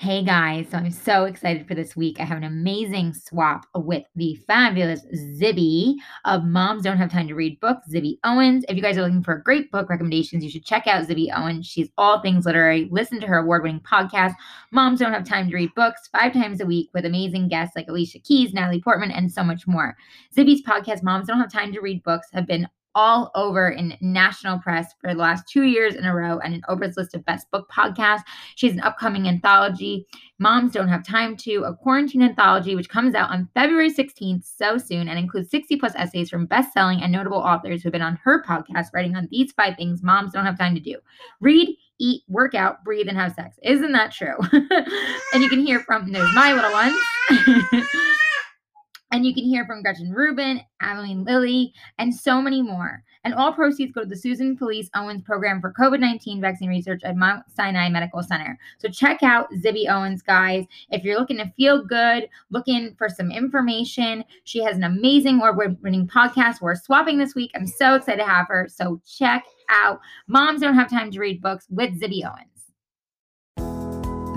Hey guys, so I'm so excited for this week. I have an amazing swap with the fabulous Zibby of Moms Don't Have Time to Read books, Zibby Owens. If you guys are looking for great book recommendations, you should check out Zibby Owens. She's all things literary. Listen to her award winning podcast, Moms Don't Have Time to Read Books, five times a week with amazing guests like Alicia Keys, Natalie Portman, and so much more. Zibby's podcast, Moms Don't Have Time to Read Books, have been all over in national press for the last two years in a row and an Oprah's list of best book podcasts. She has an upcoming anthology, Moms Don't Have Time to, a quarantine anthology, which comes out on February 16th, so soon, and includes 60 plus essays from best selling and notable authors who have been on her podcast writing on these five things moms don't have time to do read, eat, work out, breathe, and have sex. Isn't that true? and you can hear from, there's my little ones. And you can hear from Gretchen Rubin, Evangeline Lilly, and so many more. And all proceeds go to the Susan Felice Owens Program for COVID 19 vaccine research at Mount Sinai Medical Center. So check out Zibby Owens, guys. If you're looking to feel good, looking for some information, she has an amazing award winning podcast. We're swapping this week. I'm so excited to have her. So check out Moms Don't Have Time to Read Books with Zibby Owens.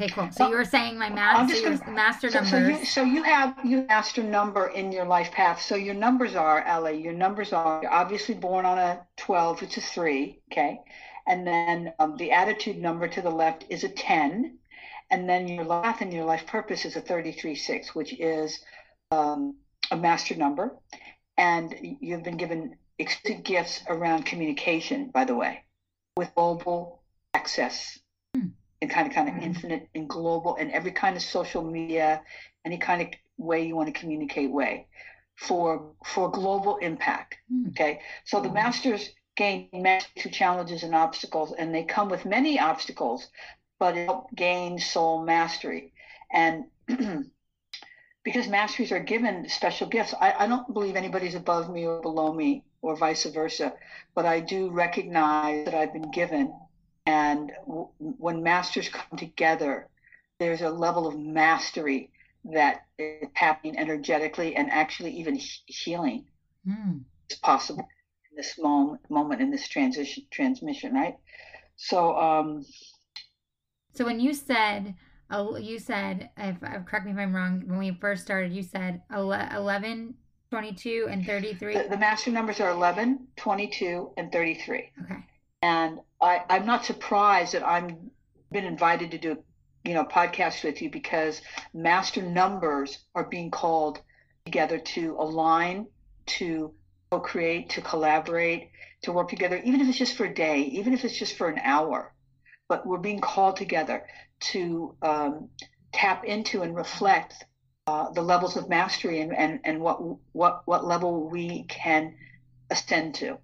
Okay, cool. So you were saying my master, so gonna, master so, numbers. So you, so you have your master number in your life path. So your numbers are Ellie. Your numbers are you're obviously born on a twelve. It's a three. Okay, and then um, the attitude number to the left is a ten, and then your path and your life purpose is a thirty-three six, which is um, a master number, and you've been given gifts around communication. By the way, with global access and kind of kind of mm-hmm. infinite and global and every kind of social media, any kind of way you want to communicate way for for global impact. Mm-hmm. Okay. So the masters gain mastery challenges and obstacles, and they come with many obstacles, but help gain soul mastery. And because masteries are given special gifts, I, I don't believe anybody's above me or below me or vice versa, but I do recognize that I've been given and w- when masters come together, there's a level of mastery that is happening energetically and actually even he- healing mm. is possible in this moment, moment in this transition transmission, right? So, um, so when you said, oh, you said, if, uh, correct me if I'm wrong, when we first started, you said 11, 22, and 33. The, the master numbers are 11, 22, and 33. Okay. And I, I'm not surprised that I'm been invited to do, you know, podcast with you because master numbers are being called together to align, to co-create, to collaborate, to work together, even if it's just for a day, even if it's just for an hour. But we're being called together to um, tap into and reflect uh, the levels of mastery and, and, and what what what level we can ascend to.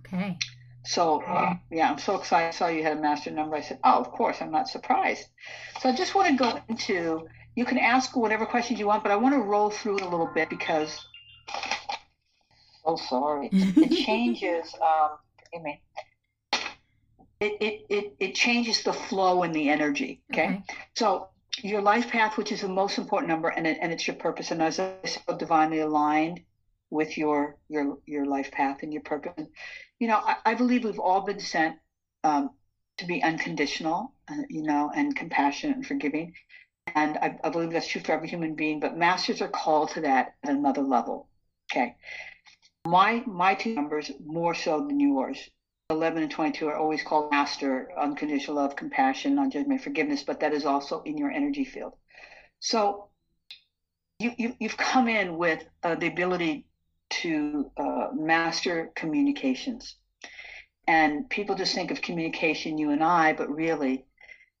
Okay. So yeah, I'm so excited. I saw you had a master number. I said, oh, of course, I'm not surprised. So I just want to go into. You can ask whatever questions you want, but I want to roll through it a little bit because. Oh, sorry. it changes. Um, me. It, it, it, it changes the flow and the energy. Okay? okay. So your life path, which is the most important number, and it, and it's your purpose, and as I said, divinely aligned with your your your life path and your purpose you know, I, I believe we've all been sent um, to be unconditional, uh, you know, and compassionate and forgiving. And I, I, believe that's true for every human being, but masters are called to that at another level. Okay. My my two numbers more so than yours. 11 and 22 are always called master, unconditional love, compassion, non-judgment, forgiveness, but that is also in your energy field. So you, you, have come in with uh, the ability to uh, master communications. And people just think of communication, you and I, but really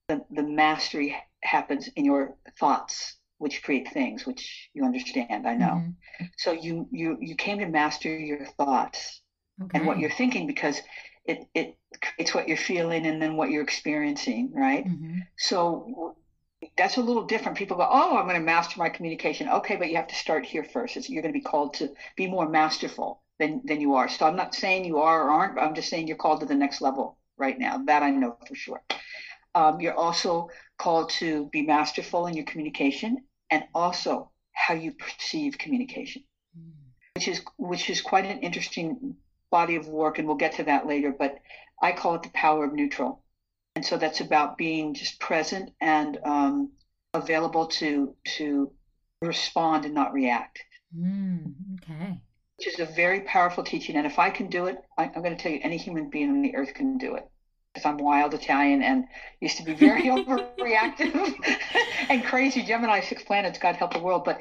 the, the mastery happens in your thoughts, which create things, which you understand, I know. Mm-hmm. So you, you, you came to master your thoughts okay. and what you're thinking because it it it's what you're feeling and then what you're experiencing, right? Mm-hmm. So that's a little different. People go, "Oh, I'm going to master my communication." Okay, but you have to start here first. It's, you're going to be called to be more masterful than than you are. So I'm not saying you are or aren't. I'm just saying you're called to the next level right now. That I know for sure. Um, you're also called to be masterful in your communication and also how you perceive communication, mm. which is which is quite an interesting body of work, and we'll get to that later. But I call it the power of neutral, and so that's about being just present and um, available to to respond and not react. Mm, okay. Which is a very powerful teaching, and if I can do it, I, I'm going to tell you, any human being on the earth can do it because I'm wild Italian and used to be very overreactive and crazy. Gemini, six planets, God help the world. But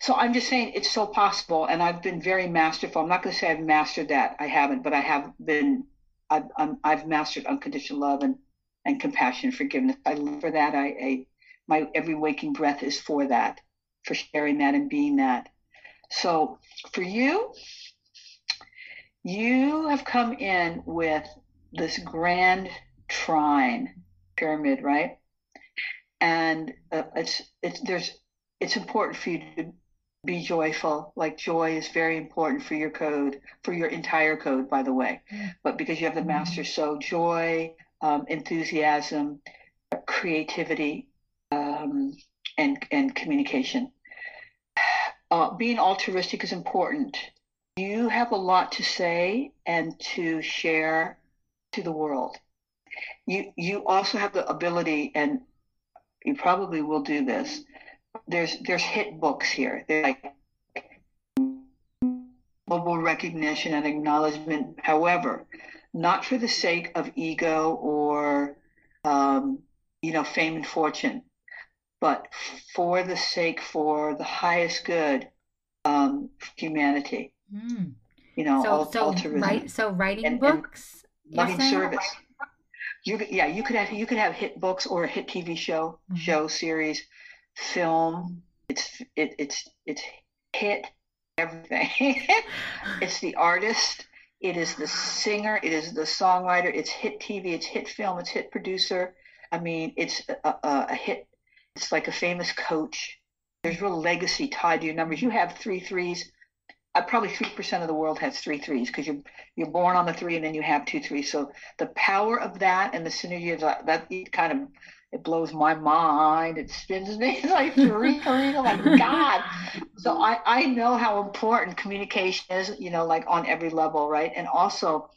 so I'm just saying it's so possible. And I've been very masterful. I'm not going to say I've mastered that. I haven't, but I have been, I've, i have mastered unconditional love and, and compassion and forgiveness. I live for that. I, I, my every waking breath is for that, for sharing that and being that. So for you, you have come in with this grand trine pyramid, right? And uh, it's it's there's it's important for you to be joyful. Like joy is very important for your code, for your entire code, by the way. But because you have the mm-hmm. master, so joy, um, enthusiasm, creativity, um, and and communication. Uh, being altruistic is important. You have a lot to say and to share to the world. You you also have the ability, and you probably will do this. There's there's hit books here. They're like global recognition and acknowledgement. However, not for the sake of ego or um, you know fame and fortune, but for the sake for the highest good um, humanity. Mm. You know, so, so, altruism. Write, so writing and, books loving service. You could, yeah, you could have you could have hit books or a hit TV show, mm-hmm. show series, film. It's it, it's it's hit everything. it's the artist. It is the singer. It is the songwriter. It's hit TV. It's hit film. It's hit producer. I mean, it's a, a, a hit. It's like a famous coach. There's real legacy tied to your numbers. You have three threes uh, probably three percent of the world has three threes because you're you're born on the three and then you have two threes. So the power of that and the synergy of that, that kind of it blows my mind. It spins me like three, three. Like God. So I I know how important communication is. You know, like on every level, right? And also,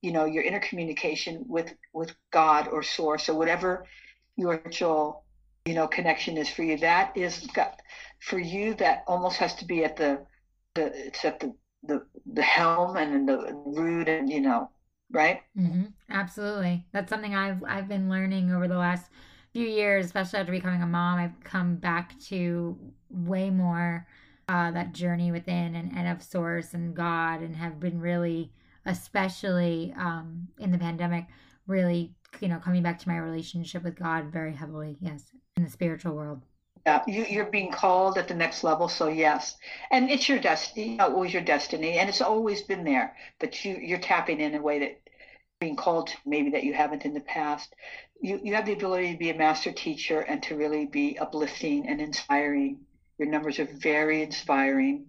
you know, your intercommunication with with God or Source or whatever your spiritual you know connection is for you. That is got for you. That almost has to be at the the it's at the the the helm and the root and you know right mm-hmm. absolutely that's something i've i've been learning over the last few years especially after becoming a mom i've come back to way more uh, that journey within and, and of source and god and have been really especially um, in the pandemic really you know coming back to my relationship with god very heavily yes in the spiritual world yeah, you, you're being called at the next level, so yes, and it's your destiny. It was your destiny, and it's always been there. But you you're tapping in a way that being called maybe that you haven't in the past. You you have the ability to be a master teacher and to really be uplifting and inspiring. Your numbers are very inspiring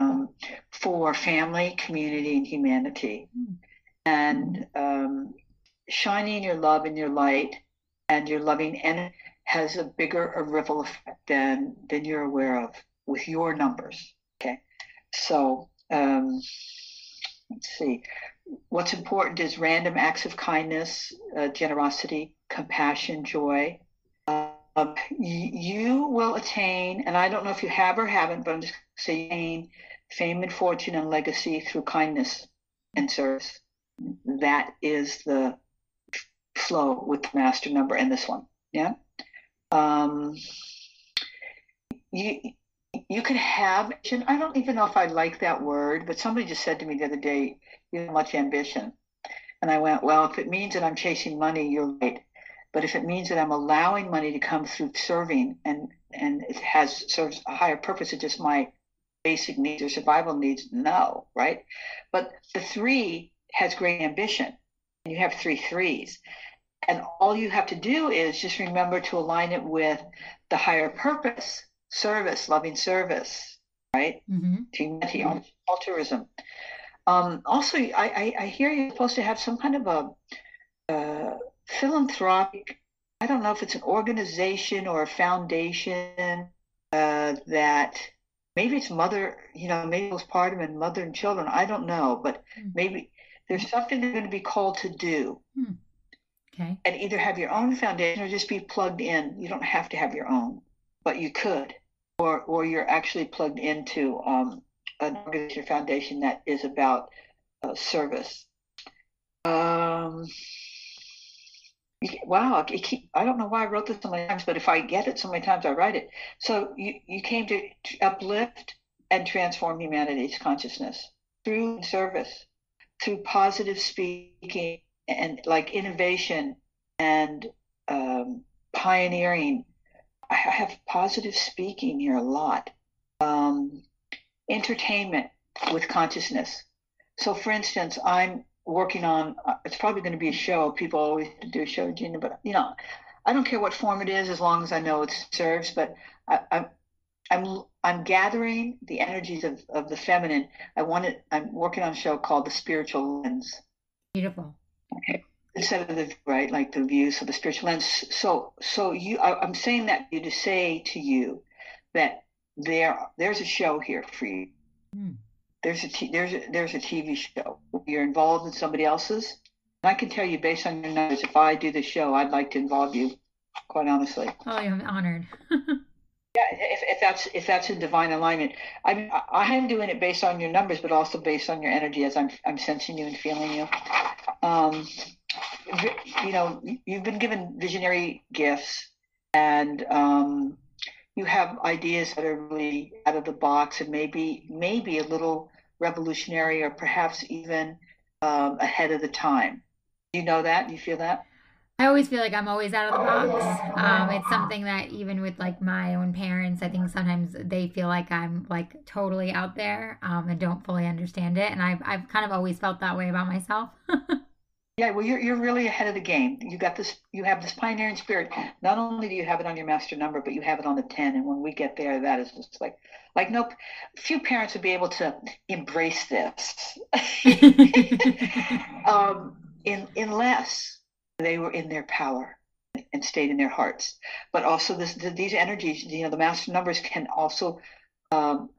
um, for family, community, and humanity, and um, shining your love and your light and your loving energy has a bigger ripple effect than than you're aware of with your numbers. Okay, so um, let's see. What's important is random acts of kindness, uh, generosity, compassion, joy. Um, you will attain, and I don't know if you have or haven't, but I'm just saying fame and fortune and legacy through kindness and service. That is the flow with the master number and this one. Yeah um, you you could have I don't even know if I like that word, but somebody just said to me the other day, "You have much ambition," and I went, "Well, if it means that I'm chasing money, you're right." But if it means that I'm allowing money to come through serving and and it has serves a higher purpose, it's just my basic needs or survival needs? No, right? But the three has great ambition. And you have three threes. And all you have to do is just remember to align it with the higher purpose, service, loving service, right? Mm-hmm. Humanity, altruism. Um, also, I, I, I, hear you're supposed to have some kind of a uh, philanthropic, I don't know if it's an organization or a foundation uh, that maybe it's mother, you know, maybe postpartum and mother and children. I don't know, but mm. maybe there's something they're going to be called to do. Mm. Okay. And either have your own foundation or just be plugged in. You don't have to have your own, but you could, or or you're actually plugged into um, an organization or foundation that is about uh, service. Um, wow, keep, I don't know why I wrote this so many times, but if I get it so many times, I write it. So you, you came to uplift and transform humanity's consciousness through service, through positive speaking and like innovation and um, pioneering. I have positive speaking here a lot. Entertainment with consciousness. So, for instance, I'm working on. Uh, it's probably going to be a show. People always do a show, Gina, but you know, I don't care what form it is as long as I know it serves. But I, I'm I'm I'm gathering the energies of, of the feminine. I want it. I'm working on a show called The Spiritual Lens. Beautiful. Okay. Instead of the right, like the views of the spiritual lens. So so you, I, I'm saying that you to say to you that there there's a show here for you. Hmm. There's a t- there's a, there's a TV show. You're involved in somebody else's. And I can tell you based on your numbers, if I do the show, I'd like to involve you. Quite honestly. Oh, I'm honored. yeah, if, if that's if that's in divine alignment, I'm I am doing it based on your numbers, but also based on your energy as I'm I'm sensing you and feeling you. Um, you know, you've been given visionary gifts, and um, you have ideas that are really out of the box and maybe maybe a little revolutionary or perhaps even um, ahead of the time. You know that? You feel that? I always feel like I'm always out of the box. Um, it's something that even with like my own parents, I think sometimes they feel like I'm like totally out there um, and don't fully understand it. And I've I've kind of always felt that way about myself. Yeah, well, you're you're really ahead of the game. You got this. You have this pioneering spirit. Not only do you have it on your master number, but you have it on the ten. And when we get there, that is just like, like no, few parents would be able to embrace this, um, in unless they were in their power and stayed in their hearts. But also, this these energies, you know, the master numbers can also, um,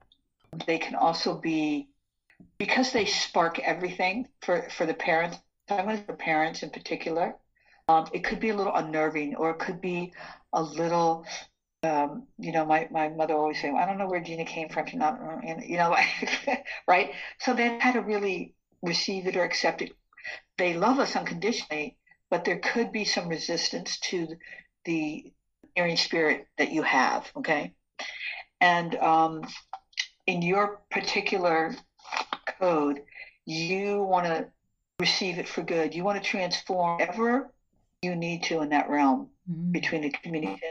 they can also be because they spark everything for for the parents talking for parents in particular, um, it could be a little unnerving or it could be a little, um, you know, my, my mother always say, well, I don't know where Gina came from. She's not, you know, right? So they had to really receive it or accept it. They love us unconditionally, but there could be some resistance to the hearing spirit that you have, okay? And um, in your particular code, you want to receive it for good. You want to transform ever you need to in that realm mm-hmm. between the community,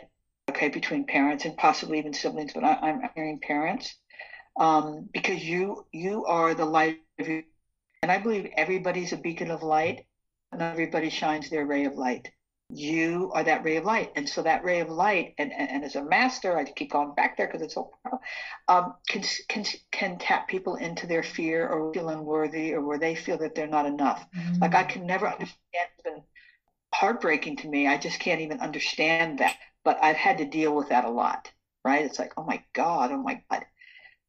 okay, between parents and possibly even siblings, but I, am hearing parents um, because you you are the light of you, and I believe everybody's a beacon of light, and everybody shines their ray of light you are that ray of light. And so that ray of light, and, and, and as a master, I keep going back there because it's so um, can, can, can tap people into their fear or feel unworthy or where they feel that they're not enough. Mm-hmm. Like I can never understand, it's been heartbreaking to me. I just can't even understand that. But I've had to deal with that a lot, right? It's like, oh my God, oh my God.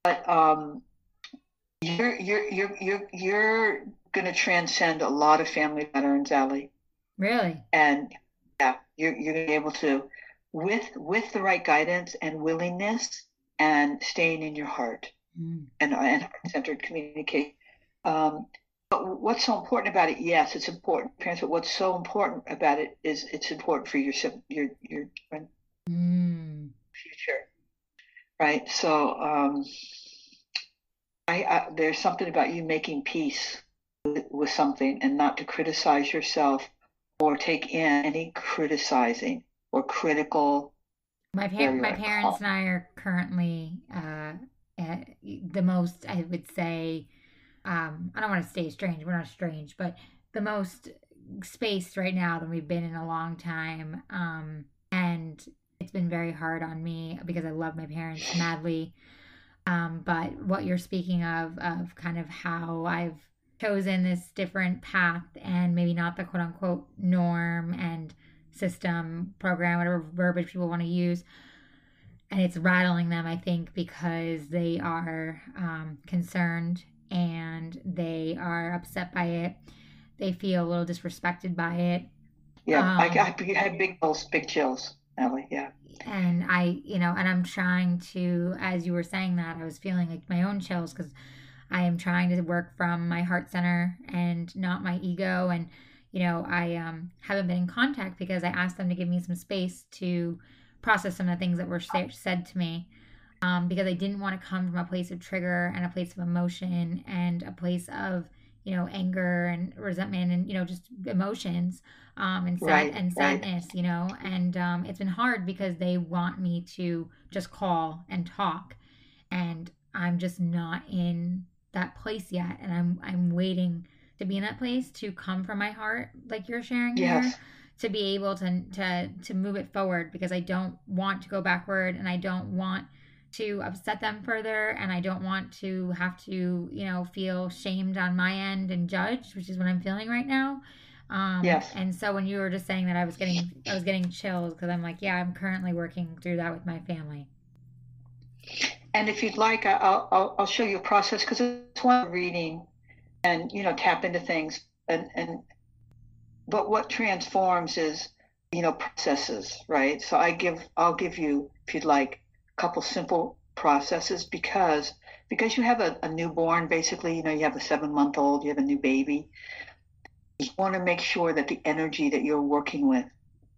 But um, you're, you're, you're, you're, you're going to transcend a lot of family veterans, Ali. Really? And yeah, you're you're gonna be able to with with the right guidance and willingness and staying in your heart mm. and and centered communication. Um, but what's so important about it? Yes, it's important, parents. But what's so important about it is it's important for your your your mm. future, right? So, um, I, I, there's something about you making peace with, with something and not to criticize yourself or take in any criticizing or critical. My, par- my parents and I are currently uh, uh, the most, I would say, um, I don't want to stay strange. We're not strange, but the most space right now than we've been in a long time. Um, and it's been very hard on me because I love my parents madly. Um, but what you're speaking of, of kind of how I've chosen this different path and maybe not the quote unquote norm and system, program, whatever verbiage people want to use. And it's rattling them, I think, because they are um, concerned and they are upset by it. They feel a little disrespected by it. Yeah, um, I, I had big chills, big chills, Ellie. Yeah. And I, you know, and I'm trying to, as you were saying that, I was feeling like my own chills because I am trying to work from my heart center and not my ego. And, you know, I um, haven't been in contact because I asked them to give me some space to process some of the things that were said to me um, because I didn't want to come from a place of trigger and a place of emotion and a place of you know anger and resentment and you know just emotions um, and sad right, and sadness right. you know and um, it's been hard because they want me to just call and talk and I'm just not in that place yet and I'm I'm waiting to be in that place to come from my heart like you're sharing yes. here to be able to to to move it forward because I don't want to go backward and I don't want to upset them further and I don't want to have to, you know, feel shamed on my end and judged, which is what I'm feeling right now. Um, yes. And so when you were just saying that, I was getting I was getting chills because I'm like, yeah, I'm currently working through that with my family. And if you'd like, I'll I'll, I'll show you a process because it's one reading, and you know, tap into things and and. But what transforms is, you know, processes, right? So I give I'll give you if you'd like a couple simple processes because because you have a, a newborn basically you know you have a seven month old you have a new baby you want to make sure that the energy that you're working with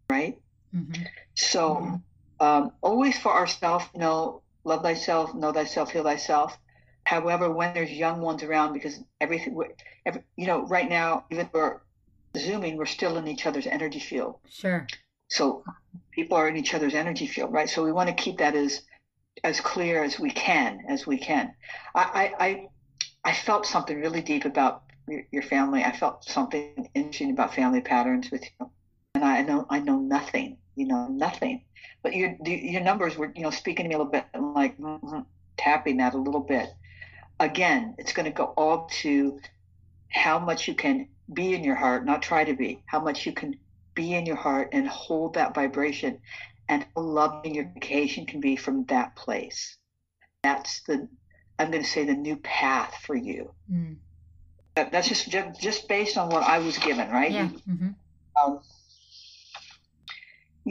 right mm-hmm. so mm-hmm. Um, always for ourselves you know love thyself know thyself heal thyself however when there's young ones around because everything every, you know right now even we're zooming we're still in each other's energy field sure so people are in each other's energy field right so we want to keep that as as clear as we can, as we can. I, I, I felt something really deep about your family. I felt something interesting about family patterns with you, and I know I know nothing. You know nothing, but your your numbers were you know speaking to me a little bit, like mm-hmm, tapping that a little bit. Again, it's going to go all to how much you can be in your heart, not try to be. How much you can be in your heart and hold that vibration and how loving your vacation can be from that place. That's the, I'm going to say, the new path for you. Mm. That's just, just, just based on what I was given, right? Yeah. Mm-hmm. um,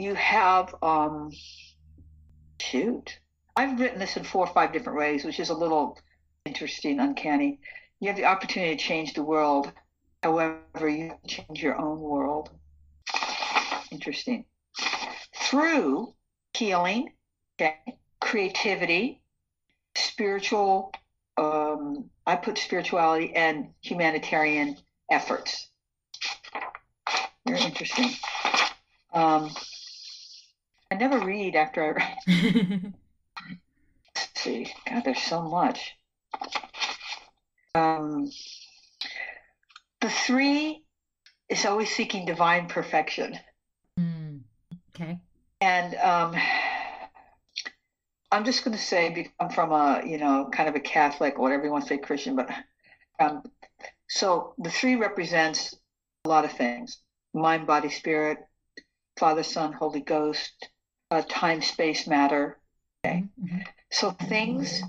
you have, um, shoot, I've written this in four or five different ways, which is a little interesting, uncanny. You have the opportunity to change the world. However, you change your own world. Interesting through healing, okay, creativity, spiritual, um, I put spirituality and humanitarian efforts. Very interesting. Um, I never read after I write. Let's see. God, there's so much. Um, the three is always seeking divine perfection. Mm, okay. And um, I'm just going to say, I'm from a, you know, kind of a Catholic, whatever you want to say, Christian, but um, so the three represents a lot of things mind, body, spirit, Father, Son, Holy Ghost, uh, time, space, matter. Okay. Mm-hmm. So things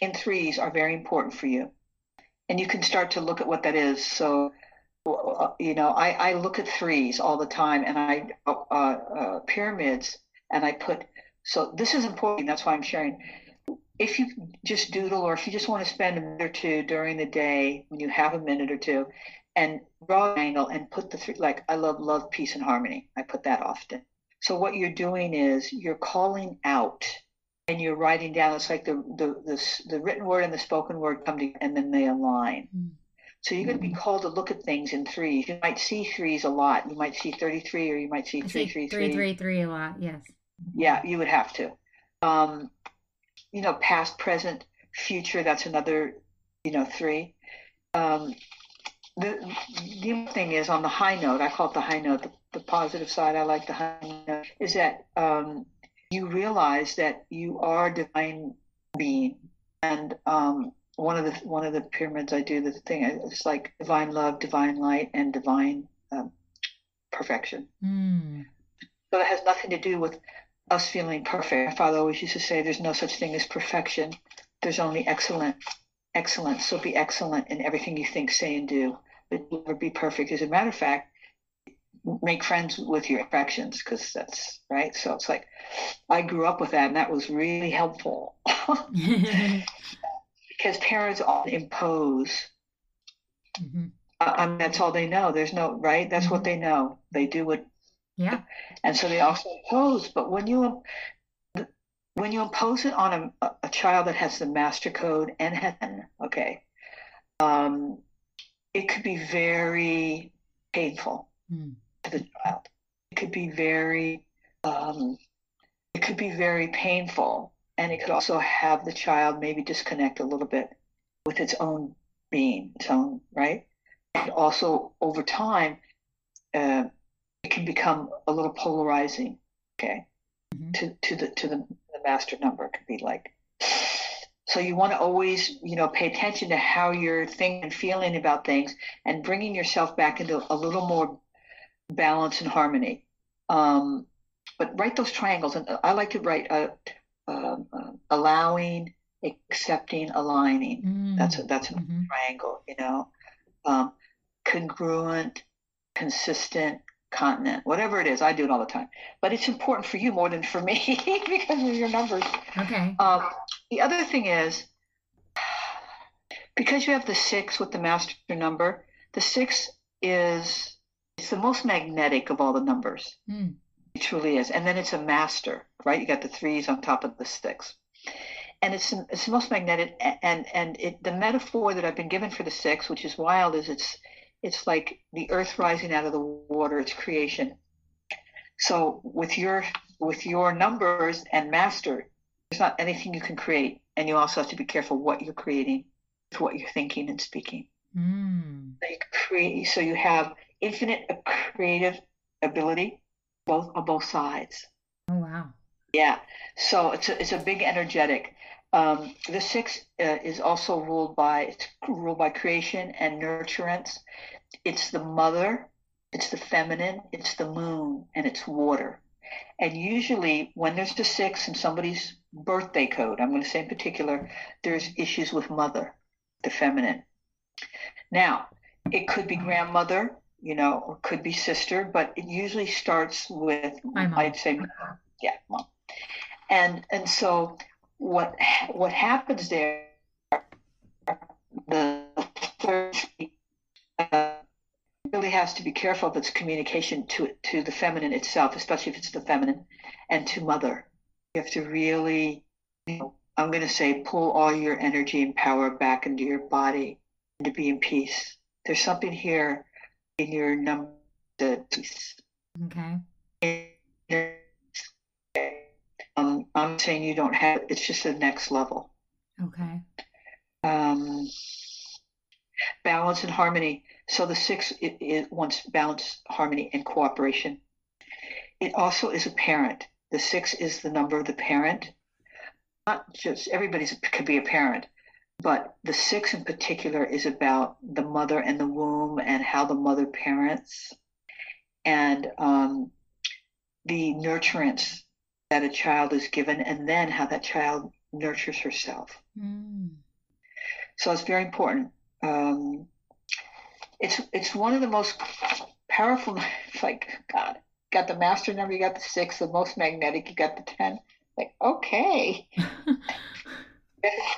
in threes are very important for you. And you can start to look at what that is. So you know, I, I look at threes all the time and I, uh, uh, pyramids, and I put, so this is important. That's why I'm sharing. If you just doodle or if you just want to spend a minute or two during the day when you have a minute or two and draw an angle and put the three, like I love love, peace, and harmony. I put that often. So what you're doing is you're calling out and you're writing down. It's like the the the, the written word and the spoken word come together and then they align. Mm. So you're going to be mm-hmm. called to look at things in threes. You might see threes a lot. You might see 33 or you might see 333 a lot, yes. Yeah, you would have to. Um, you know, past, present, future, that's another, you know, three. Um, the the thing is on the high note. I call it the high note. The, the positive side. I like the high note. Is that um, you realize that you are divine being, and um, one of the one of the pyramids I do the thing is like divine love, divine light, and divine um, perfection. Mm. So it has nothing to do with us feeling perfect. My father always used to say, "There's no such thing as perfection. There's only excellent, excellence. So be excellent in everything you think, say, and do. But never be perfect. As a matter of fact, make friends with your imperfections because that's right. So it's like I grew up with that, and that was really helpful because parents often impose. Mhm. I I mean, that's all they know. There's no right. That's what Mhm. they know. They do what Yeah. and so they also impose. But when you when you impose it on a, a child that has the master code and hen, okay, um, it could be very painful Mm. To the child. It could be very, um, it could be very painful, and it could also have the child maybe disconnect a little bit with its own being, its own right, and also over time. Uh, it can become a little polarizing. Okay, Mhm. to to the to the, the master number it could be like. So you want to always, you know, pay attention to how you're thinking and feeling about things, and bringing yourself back into a little more balance and harmony. Um, but write those triangles, and I like to write uh, um, uh, allowing, accepting, aligning. Mm. That's a, that's a Mhm. triangle, you know, um, congruent, consistent, continent, whatever it is. I do it all the time, but it's important for you more than for me because of your numbers. Okay. Um, the other thing is because you have the six with the master number, the six is it's the most magnetic of all the numbers. Mm. It truly is. And then it's a master, right? You got the threes on top of the six. And it's it's the most magnetic and and it the metaphor that I've been given for the six, which is wild, is it's it's like the earth rising out of the water, it's creation. So with your with your numbers and master, there's not anything you can create. And you also have to be careful what you're creating, with what you're thinking and speaking. Mm. So you create so you have infinite creative ability both on both sides. Oh wow. Yeah. So it's a, it's a big energetic. Um, the six uh, is also ruled by it's ruled by creation and nurturance. It's the mother, it's the feminine, it's the moon, and it's water. And usually, when there's the six in somebody's birthday code, I'm going to say in particular, there's issues with mother, the feminine. Now, it could be grandmother, you know, or could be sister, but it usually starts with, My mom. I'd say, yeah, mom. And and so what what happens there? The third uh, really has to be careful of its communication to to the feminine itself, especially if it's the feminine, and to mother. You have to really, you know, I'm going to say, pull all your energy and power back into your body and to be in peace. There's something here in your number. Okay. Um, I'm saying you don't have it's just the next level. Okay. Um, balance and harmony. So the six it, it wants balance, harmony, and cooperation. It also is a parent. The six is the number of the parent. Not just everybody's could be a parent, but the six in particular is about the mother and the womb and how the mother parents and um, the nurturance that a child is given, and then how that child nurtures herself. Mm. So it's very important. Um, it's it's one of the most powerful. It's like God, got the master number, you got the six, the most magnetic, you got the ten. Like okay,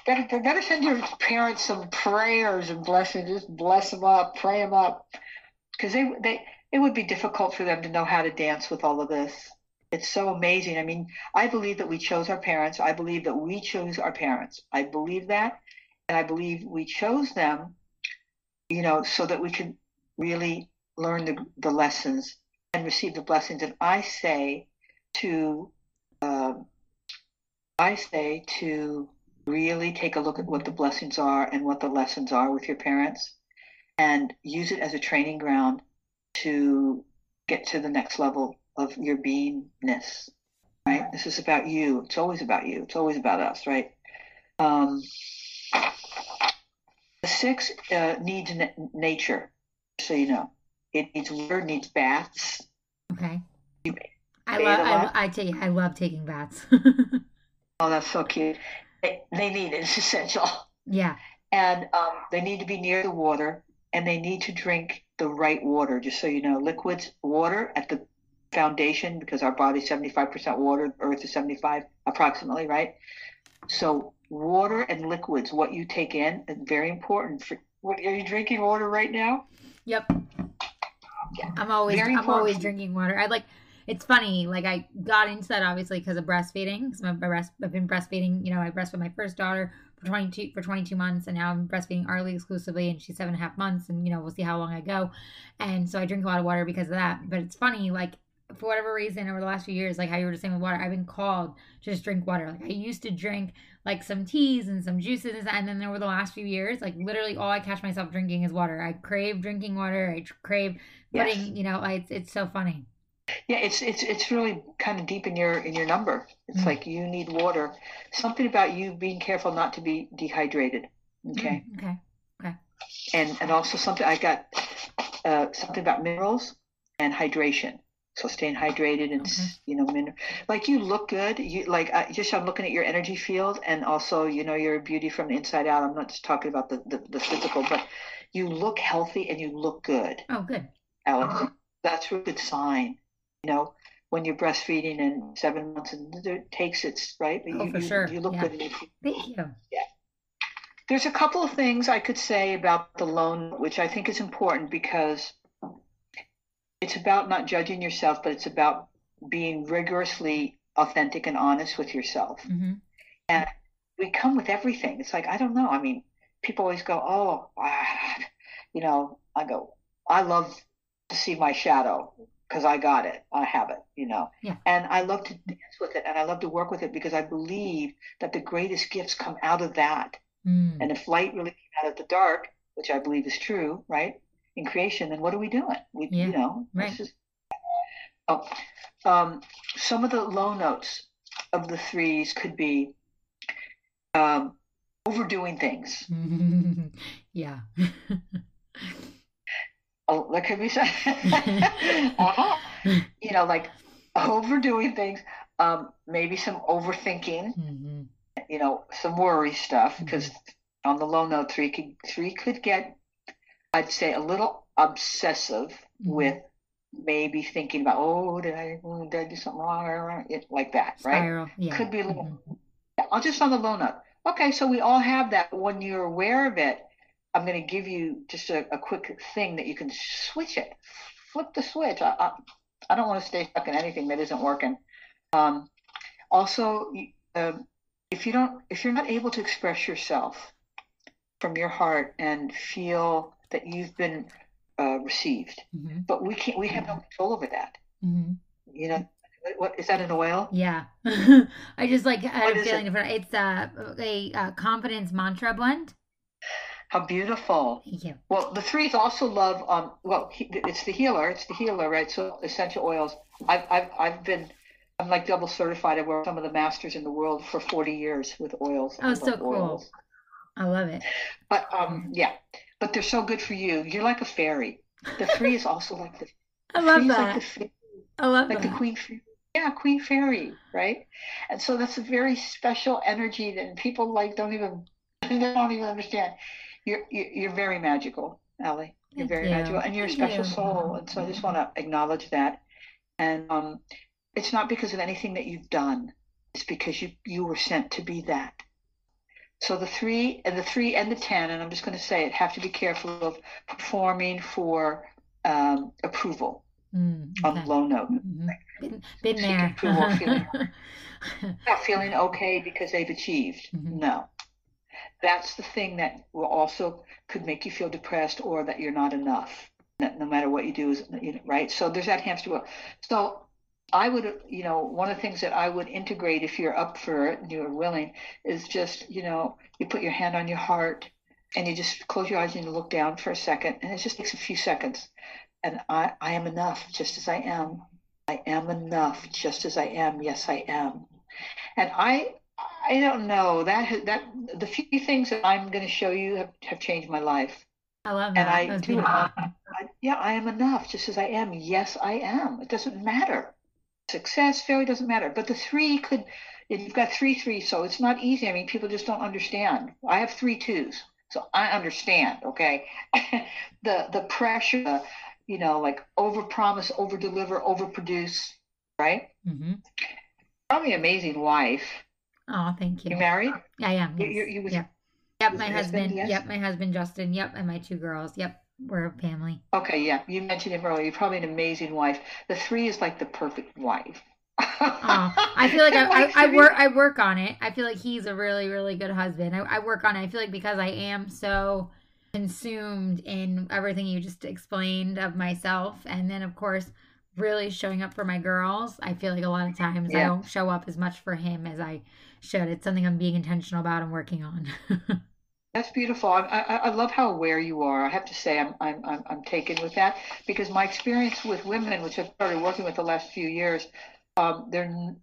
better better send your parents some prayers and blessings. Just bless them up, pray them up, because they they it would be difficult for them to know how to dance with all of this. It's so amazing. I mean, I believe that we chose our parents. I believe that we chose our parents. I believe that. And I believe we chose them, you know, so that we could really learn the, the lessons and receive the blessings. And I say to, um, I say to really take a look at what the blessings are and what the lessons are with your parents and use it as a training ground to get to the next level of your beingness right this is about you it's always about you it's always about us right um, the six uh, needs n- nature so you know it needs water needs baths Okay. I love. I? I tell you, I love taking baths. oh that's so cute they, they need it it's essential yeah. and um, they need to be near the water and they need to drink the right water just so you know liquids water at the foundation because our body's 75% water earth is 75 approximately right so water and liquids what you take in is very important for what are you drinking water right now Yep. Yeah. I'm always Very I'm always drinking water. I like it's funny, like I got into that obviously because of breastfeeding. Because breast, I've been breastfeeding. You know, I breastfed my first daughter for 22 for 22 months, and now I'm breastfeeding Arlie exclusively, and she's seven and a half months, and you know we'll see how long I go. And so I drink a lot of water because of that. But it's funny, like for whatever reason, over the last few years, like how you were just saying with water, I've been called to just drink water. Like I used to drink like some teas and some juices, and then over the last few years, like literally all I catch myself drinking is water. I crave drinking water. I crave Yes. putting, you know, it's it's so funny. Yeah it's it's it's really kind of deep in your in your number it's Mm. like you need water something about you being careful not to be dehydrated okay Mm, okay. and and also something I got uh, something about minerals and hydration. So staying hydrated and Okay. you know, min- like you look good. You like I, just I'm looking at your energy field, and also you know you're beauty from the inside out. I'm not just talking about the the, the physical, but you look healthy and you look good, Oh, good. Alex. That's a good sign. You know. When you're breastfeeding and seven months and it takes its right, but Oh, you, for you, sure. you look Yeah. And feel Thank you. there's a couple of things I could say about the loan, which I think is important because it's about not judging yourself, but it's about being rigorously authentic and honest with yourself. hmm We come with everything. It's like, I don't know. I mean, people always go, oh, ah, you know, I go, I love to see my shadow because I got it. I have it, you know. Yeah. And I love to dance with it and I love to work with it because I believe that the greatest gifts come out of that. Mm. And if light really came out of the dark, which I believe is true, right, in creation, then what are we doing? We, Yeah, you know, right. this is. Oh, um, some of the low notes of the threes could be um, overdoing things. yeah. Oh, that could be said. uh-huh. You know, like overdoing things. Um, maybe some overthinking. hmm You know, some worry stuff Mm-hmm. because on the low note, three could three could get, I'd say, a little obsessive Mhm. with maybe thinking about, oh, did I did I do something wrong it, like that, right? Yeah. Could be a little. Mhm. I'll just on the low note. Okay, so we all have that. When you're aware of it, I'm going to give you just a, a quick thing that you can switch it, flip the switch. I, I, I don't want to stay stuck in anything that isn't working. Um, also, um, if you don't, if you're not able to express yourself from your heart and feel that you've been uh, received, Mhm. but we can't, we have no control over that. Mhm. You know, what is that an oil? Yeah. I just like had What a feeling it? different. It's uh, a, uh confidence mantra blend. How beautiful. You. Well, the threes also love. Um, well, he, it's the healer. It's the healer, right? So essential oils. I've, I've, I've been. I'm like double certified. I worked some of the masters in the world for 40 years with oils. Oh, so cool. oils. I love it. But um, yeah. But they're so good for you. You're like a fairy. The three is also like the. I love that. Like the, I love like the queen. fa- Yeah, queen fairy, right? And so that's a very special energy that people like don't even they don't even understand. You're you're, you're very magical, Ellie. You're Thank very you. magical, and you're a special you. soul. And so I just want to acknowledge that. And um, it's not because of anything that you've done. It's because you you were sent to be that. So the three and the three and the ten, and I'm just going to say it, have to be careful of performing for um, approval Mm, on okay. low note. Mhm. Been, been there. approval, feeling- Not feeling okay because they've achieved. Mhm. No. That's the thing that will also could make you feel depressed or that you're not enough. That no matter what you do is you know, right. So there's that hamster wheel. So I would, you know, one of the things that I would integrate if you're up for it and you're willing is just, you know, you put your hand on your heart and you just close your eyes and you look down for a second and it just takes a few seconds. And I, I am enough just as I am. I am enough just as I am. Yes, I am. And I, I don't know that that the few things that I'm going to show you have, have changed my life. I love that. And I do. I, I, yeah, I am enough just as I am. Yes, I am. It doesn't matter success, failure doesn't matter. But the three could, you've got three threes, so it's not easy. I mean, people just don't understand. I have three twos, so I understand. Okay, the the pressure, you know, like over promise, over deliver, over produce, right? Mm-hmm. Probably amazing wife. Oh, thank you. You married? I am. Yes. You, you, you yep. Yep, my husband. husband yes? Yep, my husband Justin. Yep, and my two girls. Yep we're a family. Okay, yeah. You mentioned him earlier. You're probably an amazing wife. The three is like the perfect wife. oh, I feel like I, I, I, work I work on it. I feel like he's a really, really good husband. I, I work on it. I feel like because I am so consumed in everything you just explained of myself and then of course really showing up for my girls. I feel like a lot of times yeah. I don't show up as much for him as I should. It's something I'm being intentional about and working on. That's beautiful. I, I, I, love how aware you are. I have to say, I'm, I'm, I'm, I'm taken with that because my experience with women, which I've started working with the last few years, um, they're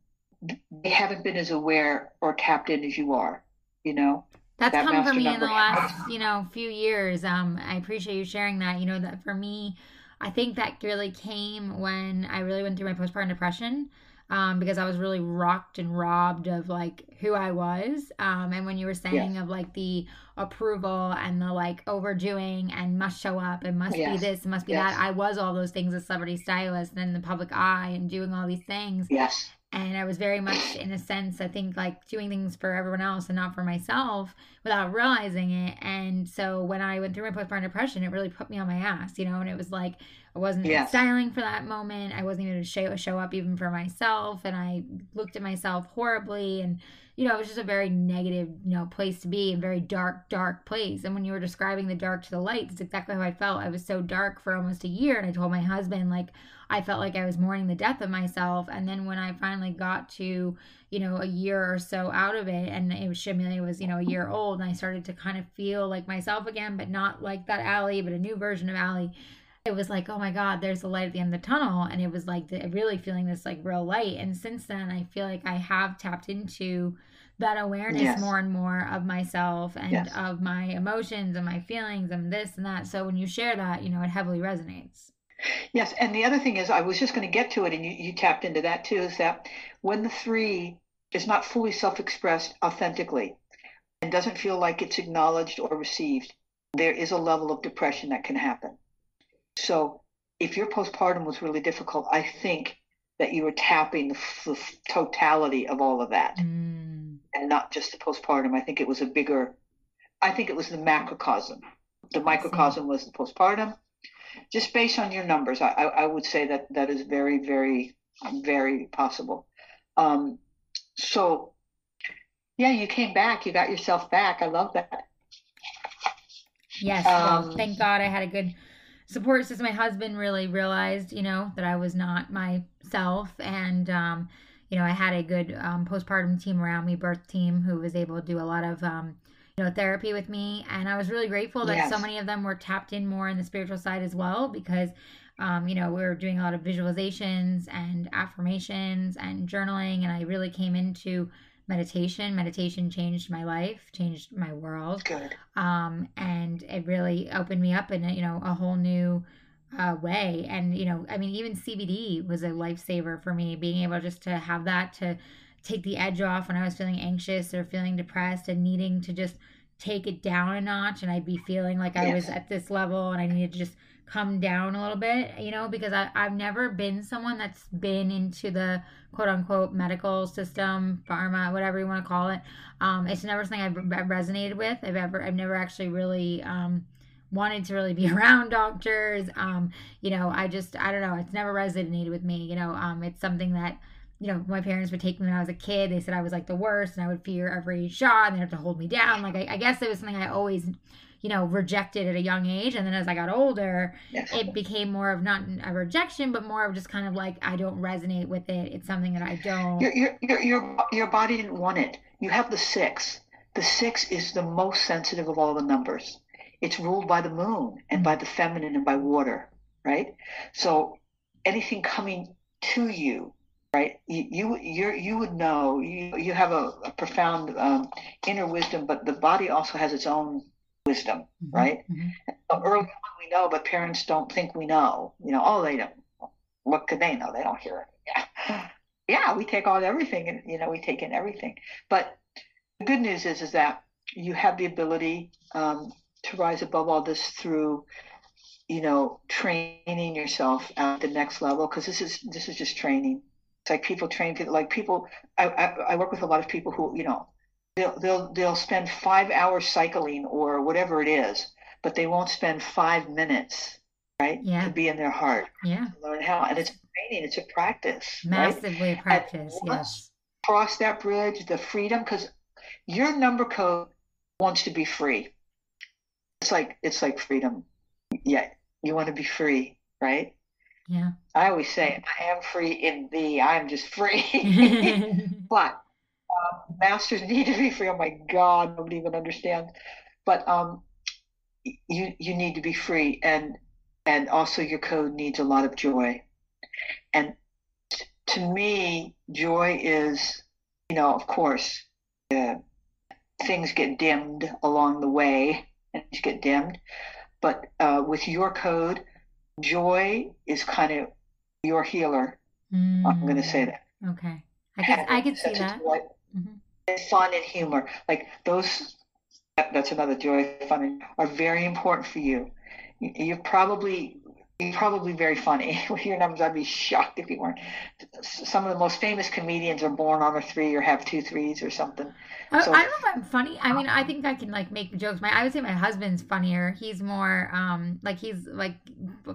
they haven't been as aware or tapped in as you are. You know, that's that come for me number. in the last you know few years. Um, I appreciate you sharing that. You know that for me, I think that really came when I really went through my postpartum depression um, because I was really rocked and robbed of like who I was. Um, and when you were saying yes. of like the approval and the like overdoing and must show up and must yes. be this and must be yes. that, I was all those things as celebrity stylist and in the public eye and doing all these things. Yes. And I was very much, in a sense, I think like doing things for everyone else and not for myself without realizing it. And so when I went through my postpartum depression, it really put me on my ass, you know, and it was like, I wasn't yes. styling for that moment. I wasn't even to show, show up even for myself. And I looked at myself horribly. And, you know, it was just a very negative, you know, place to be, a very dark, dark place. And when you were describing the dark to the light, it's exactly how I felt. I was so dark for almost a year. And I told my husband, like, I felt like I was mourning the death of myself. And then when I finally got to, you know, a year or so out of it, and it was Shimile was, you know, a year old, and I started to kind of feel like myself again, but not like that Ali, but a new version of Ali it was like, oh my God, there's a light at the end of the tunnel. And it was like the, really feeling this like real light. And since then, I feel like I have tapped into that awareness yes. more and more of myself and yes. of my emotions and my feelings and this and that. So when you share that, you know, it heavily resonates. Yes. And the other thing is, I was just going to get to it, and you, you tapped into that too, is that when the three is not fully self expressed authentically and doesn't feel like it's acknowledged or received, there is a level of depression that can happen. So if your postpartum was really difficult, I think that you were tapping the, the totality of all of that mm. and not just the postpartum. I think it was a bigger, I think it was the macrocosm. The microcosm was the postpartum. Just based on your numbers, I, I would say that that is very, very, very possible. Um, so, yeah, you came back. You got yourself back. I love that. Yes. Um, well, thank God I had a good support system. My husband really realized, you know, that I was not myself. And, um, you know, I had a good um, postpartum team around me, birth team, who was able to do a lot of, um, you know, therapy with me. And I was really grateful that yes. so many of them were tapped in more in the spiritual side as well because, um, you know, we were doing a lot of visualizations and affirmations and journaling. And I really came into meditation. Meditation changed my life, changed my world. Good. Um, and it really opened me up in a, you know a whole new uh, way. And you know, I mean, even CBD was a lifesaver for me. Being able just to have that to take the edge off when I was feeling anxious or feeling depressed and needing to just take it down a notch, and I'd be feeling like I was at this level and I needed to just come down a little bit, you know, because I, I've never been someone that's been into the quote unquote medical system, pharma, whatever you want to call it. Um, it's never something I've, resonated with. I've ever, I've never actually really, um, wanted to really be around doctors. Um, you know, I just, I don't know, it's never resonated with me. You know, um, it's something that, you know, my parents would take me when I was a kid. They said I was like the worst and I would fear every shot and they'd have to hold me down. Like, I, I guess it was something I always, you know, rejected at a young age. And then as I got older, Yes. it became more of not a rejection, but more of just kind of like, I don't resonate with it. It's something that I don't. Your, your, your, your, body didn't want it. You have the six. The six is the most sensitive of all the numbers. It's ruled by the moon and by the feminine and by water, right? So anything coming to you, right? You you you you would know. You you have a, a profound um, inner wisdom, but the body also has its own wisdom, Mhm, right? mhm. So early on we know, but parents don't think we know. You know, oh, they don't. What could they know? They don't hear it. Yeah, yeah. We take on everything, and you know, we take in everything. But the good news is, is that you have the ability um, to rise above all this through, you know, training yourself at the next level. Because this is this is just training. It's like people train people. Like people, I, I I work with a lot of people who, you know, they'll they'll they'll spend five hours cycling or whatever it is but they won't spend five minutes, right, Yeah. to be in their heart, Yeah. to learn how. And it's training, it's a practice, right? Massively practice. Yes. Cross that bridge, the freedom, because your number code wants to be free. It's like it's like freedom. Yeah, you want to be free, right? Yeah. I always say, I am free in thee. I am just free. but um, masters need to be free. Oh my God, nobody even understands. But um, you you need to be free, and and also your code needs a lot of joy. And t- to me, joy is, you know, of course, uh, things get dimmed along the way, and get dimmed. But uh, with your code, joy is kind of your healer. I'm going to say that Mm, Okay. I could, I could see that. joy, Mhm. and fun and humor. Like those, that- that's another joy, fun, and are very important for you. You- You're probably you're probably very funny with your numbers. I'd be shocked if you weren't. Some of the most famous comedians are born on a three or have two threes or something. I, So- I don't know if I'm funny. I mean, I think I can like make jokes. My I would say my husband's funnier. He's more um like he's like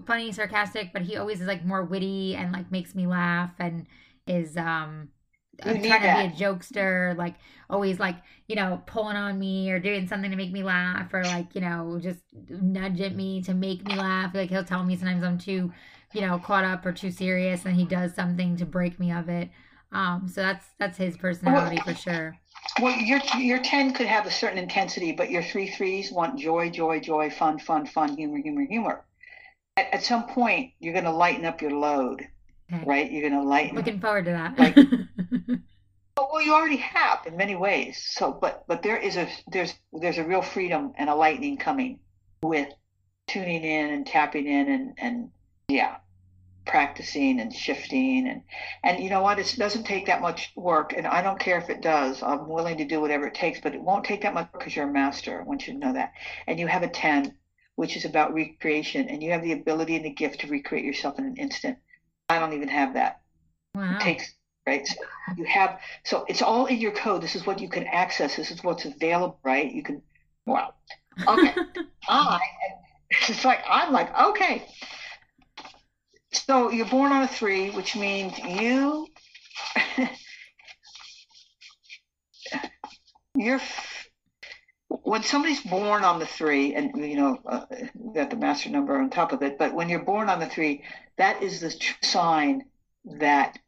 funny, sarcastic, but he always is like more witty and like makes me laugh and is um I'm trying that. to be a jokester, like always like, you know, pulling on me or doing something to make me laugh or like, you know, just nudge at me to make me laugh. Like he'll tell me sometimes I'm too, you know, caught up or too serious and he does something to break me of it. Um, so that's that's his personality for sure. Well, your your ten could have a certain intensity, but your three threes want joy, joy, joy, fun, fun, fun, humor, humor, humor. At, at some point, you're going to lighten up your load, Okay. right? You're going to lighten. Looking forward to that. Like- well, you already have in many ways. So, but but there is a there's there's a real freedom and a lightning coming with tuning in and tapping in and and yeah, practicing and shifting and and you know what? It doesn't take that much work, and I don't care if it does. I'm willing to do whatever it takes, but it won't take that much because you're a master. I want you to know that. And you have a ten, which is about recreation, and you have the ability and the gift to recreate yourself in an instant. I don't even have that. Wow. takes right? So you have so it's all in your code. This is what you can access. This is what's available right? You can wow. Okay. I it's like i'm like okay. So you're born on a three which means you you're when somebody's born on the three and you know uh, got the master number on top of it but when you're born on the three that is the sign that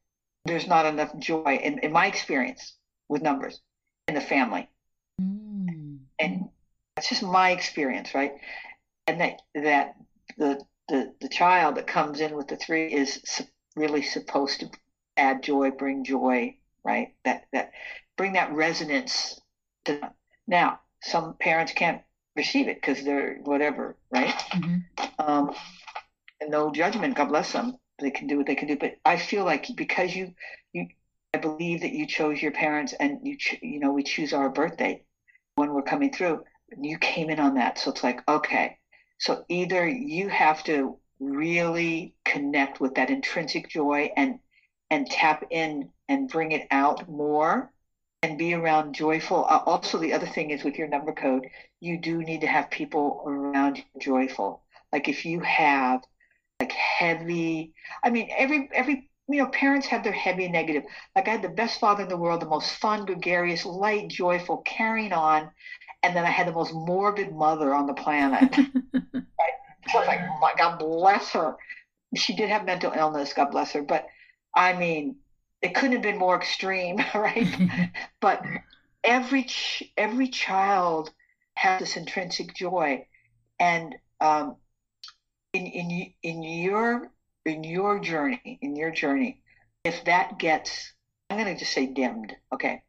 there's not enough joy in, in my experience with numbers in the family Mm. and that's just my experience right and that that the the, the child that comes in with the three is really supposed to add joy bring joy right that that bring that resonance to them. now some parents can't receive it because they're whatever right Mhm. um, and no judgment. God bless them. They can do what they can do. But I feel like because you, you, I believe that you chose your parents, and you, ch- you know, we choose our birthday when we're coming through. You came in on that, so it's like okay. So either you have to really connect with that intrinsic joy and and tap in and bring it out more and be around joyful. Uh, also, the other thing is with your number code, you do need to have people around you joyful. Like if you have like heavy, I mean, every every you know, parents have their heavy negative. Like I had the best father in the world, the most fun, gregarious, light, joyful, carrying on, and then I had the most morbid mother on the planet. right? So like, my God bless her. She did have mental illness, God bless her, but I mean, it couldn't have been more extreme, right? but every ch- every child has this intrinsic joy, and um, in in in your in your journey, in your journey, if that gets, I'm going to just say dimmed, okay,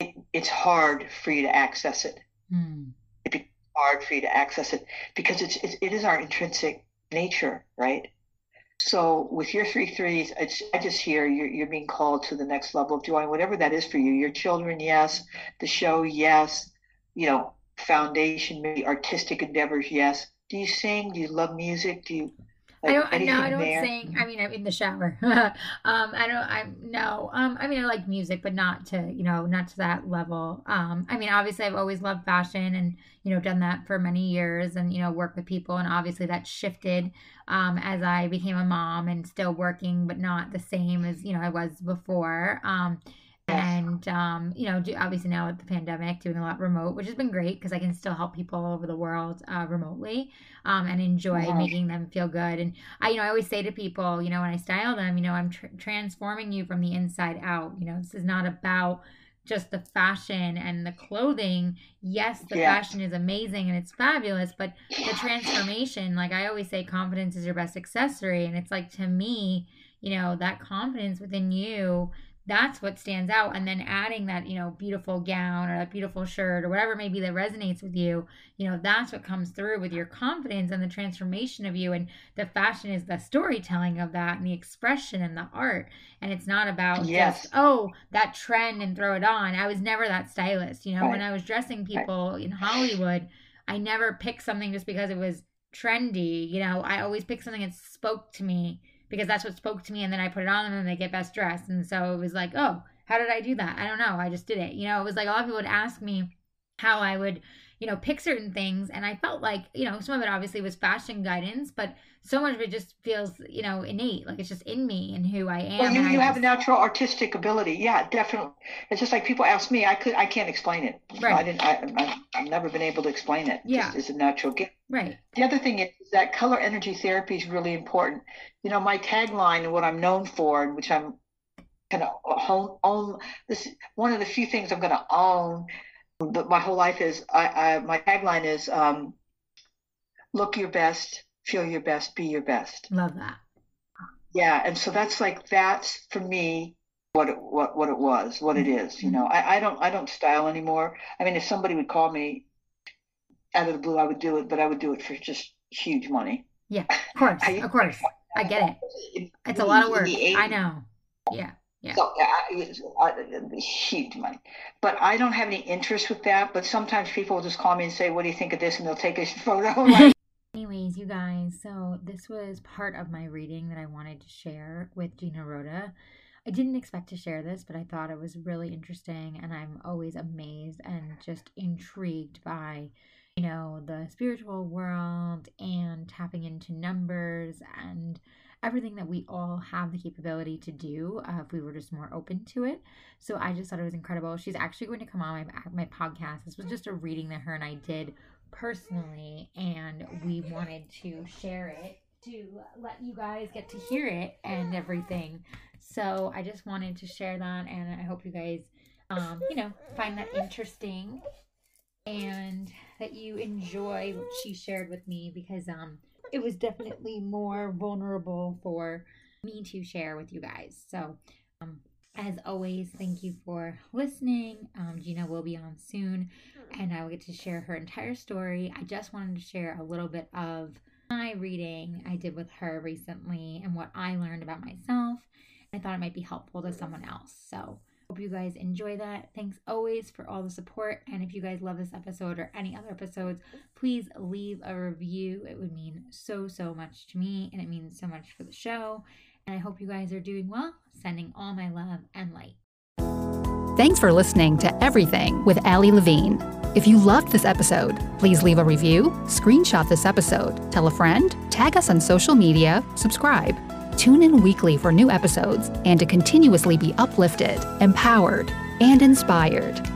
it, it's hard for you to access it. Mm. It's hard for you to access it because it's, it's it is our intrinsic nature, right? So with your three threes, it's, I just hear you're, you're being called to the next level of joy, whatever that is for you. Your children, yes. The show, yes. You know, foundation, maybe artistic endeavors, yes. Do you sing? Do you love music? Do you like I don't. No, I don't there? sing. I mean, I'm in the shower. um, I don't. I'm no. Um, I mean, I like music, but not to you know, not to that level. Um, I mean, obviously, I've always loved fashion, and you know, done that for many years, and you know, work with people, and obviously that shifted um, as I became a mom, and still working, but not the same as you know I was before. Um, and um, you know, obviously now with the pandemic, doing a lot remote, which has been great because I can still help people all over the world uh, remotely um, and enjoy yeah. making them feel good. And I, you know, I always say to people, you know, when I style them, you know, I'm tr- transforming you from the inside out. You know, this is not about just the fashion and the clothing. Yes, the yeah. fashion is amazing and it's fabulous, but the transformation, like I always say, confidence is your best accessory. And it's like to me, you know, that confidence within you that's what stands out. And then adding that you know beautiful gown or that beautiful shirt or whatever maybe that resonates with you you know that's what comes through with your confidence and the transformation of you. And the fashion is the storytelling of that and the expression and the art. And it's not about yes. just oh that trend and throw it on. I was never that stylist. You know right. when i was dressing people right. in hollywood i never picked something just because it was trendy. You know i always picked something that spoke to me because that's what spoke to me and then I put it on and then they get best dressed. And so it was like, oh, how did I do that? I don't know. I just did it. You know, it was like a lot of people would ask me how I would, you know, pick certain things. And I felt like, you know, some of it obviously was fashion guidance, but so much of it just feels, you know, innate. Like it's just in me and who I am. Well, you, you have just... a natural artistic ability. Yeah, definitely. It's just like people ask me, I could, I can't explain it. Right. I didn't, I, I've never been able to explain it. Yeah. It's a natural gift. Right. The other thing is that color energy therapy is really important. You know, my tagline and what I'm known for, and which I'm kind of own, own this one of the few things I'm going to own but my whole life is I, I my tagline is um, look your best feel your best be your best. Love that. Yeah and so that's like that's for me what it, what what it was what it is you know. I, I don't I don't style anymore. I mean if somebody would call me out of the blue I would do it but I would do it for just huge money. Yeah of course I, of course. I get it. It's a lot of work. I know. Yeah yeah. So it's uh, huge money, but I don't have any interest with that. But sometimes people will just call me and say, "What do you think of this?" and they'll take a photo. Anyways, you guys, so this was part of my reading that I wanted to share with Gina Rhoda. I didn't expect to share this, but I thought it was really interesting, and I'm always amazed and just intrigued by, you know, the spiritual world and tapping into numbers and everything that we all have the capability to do uh, if we were just more open to it. So I just thought it was incredible. She's actually going to come on my my podcast. This was just a reading that her and I did personally, and we wanted to share it to let you guys get to hear it and everything. So I just wanted to share that, and I hope you guys, um, you know, find that interesting and that you enjoy what she shared with me because um it was definitely more vulnerable for me to share with you guys. So, um, as always, thank you for listening. Um, Gina will be on soon, and I will get to share her entire story. I just wanted to share a little bit of my reading I did with her recently and what I learned about myself. I thought it might be helpful to someone else. So, Hope you guys enjoy that. Thanks always for all the support. And if you guys love this episode or any other episodes, please leave a review. It would mean so, so much to me and it means so much for the show. And I hope you guys are doing well. Sending all my love and light. Thanks for listening to Everything with Ali Levine. If you loved this episode, please leave a review, screenshot this episode, tell a friend, tag us on social media, subscribe Tune in weekly for new episodes and to continuously be uplifted, empowered, and inspired.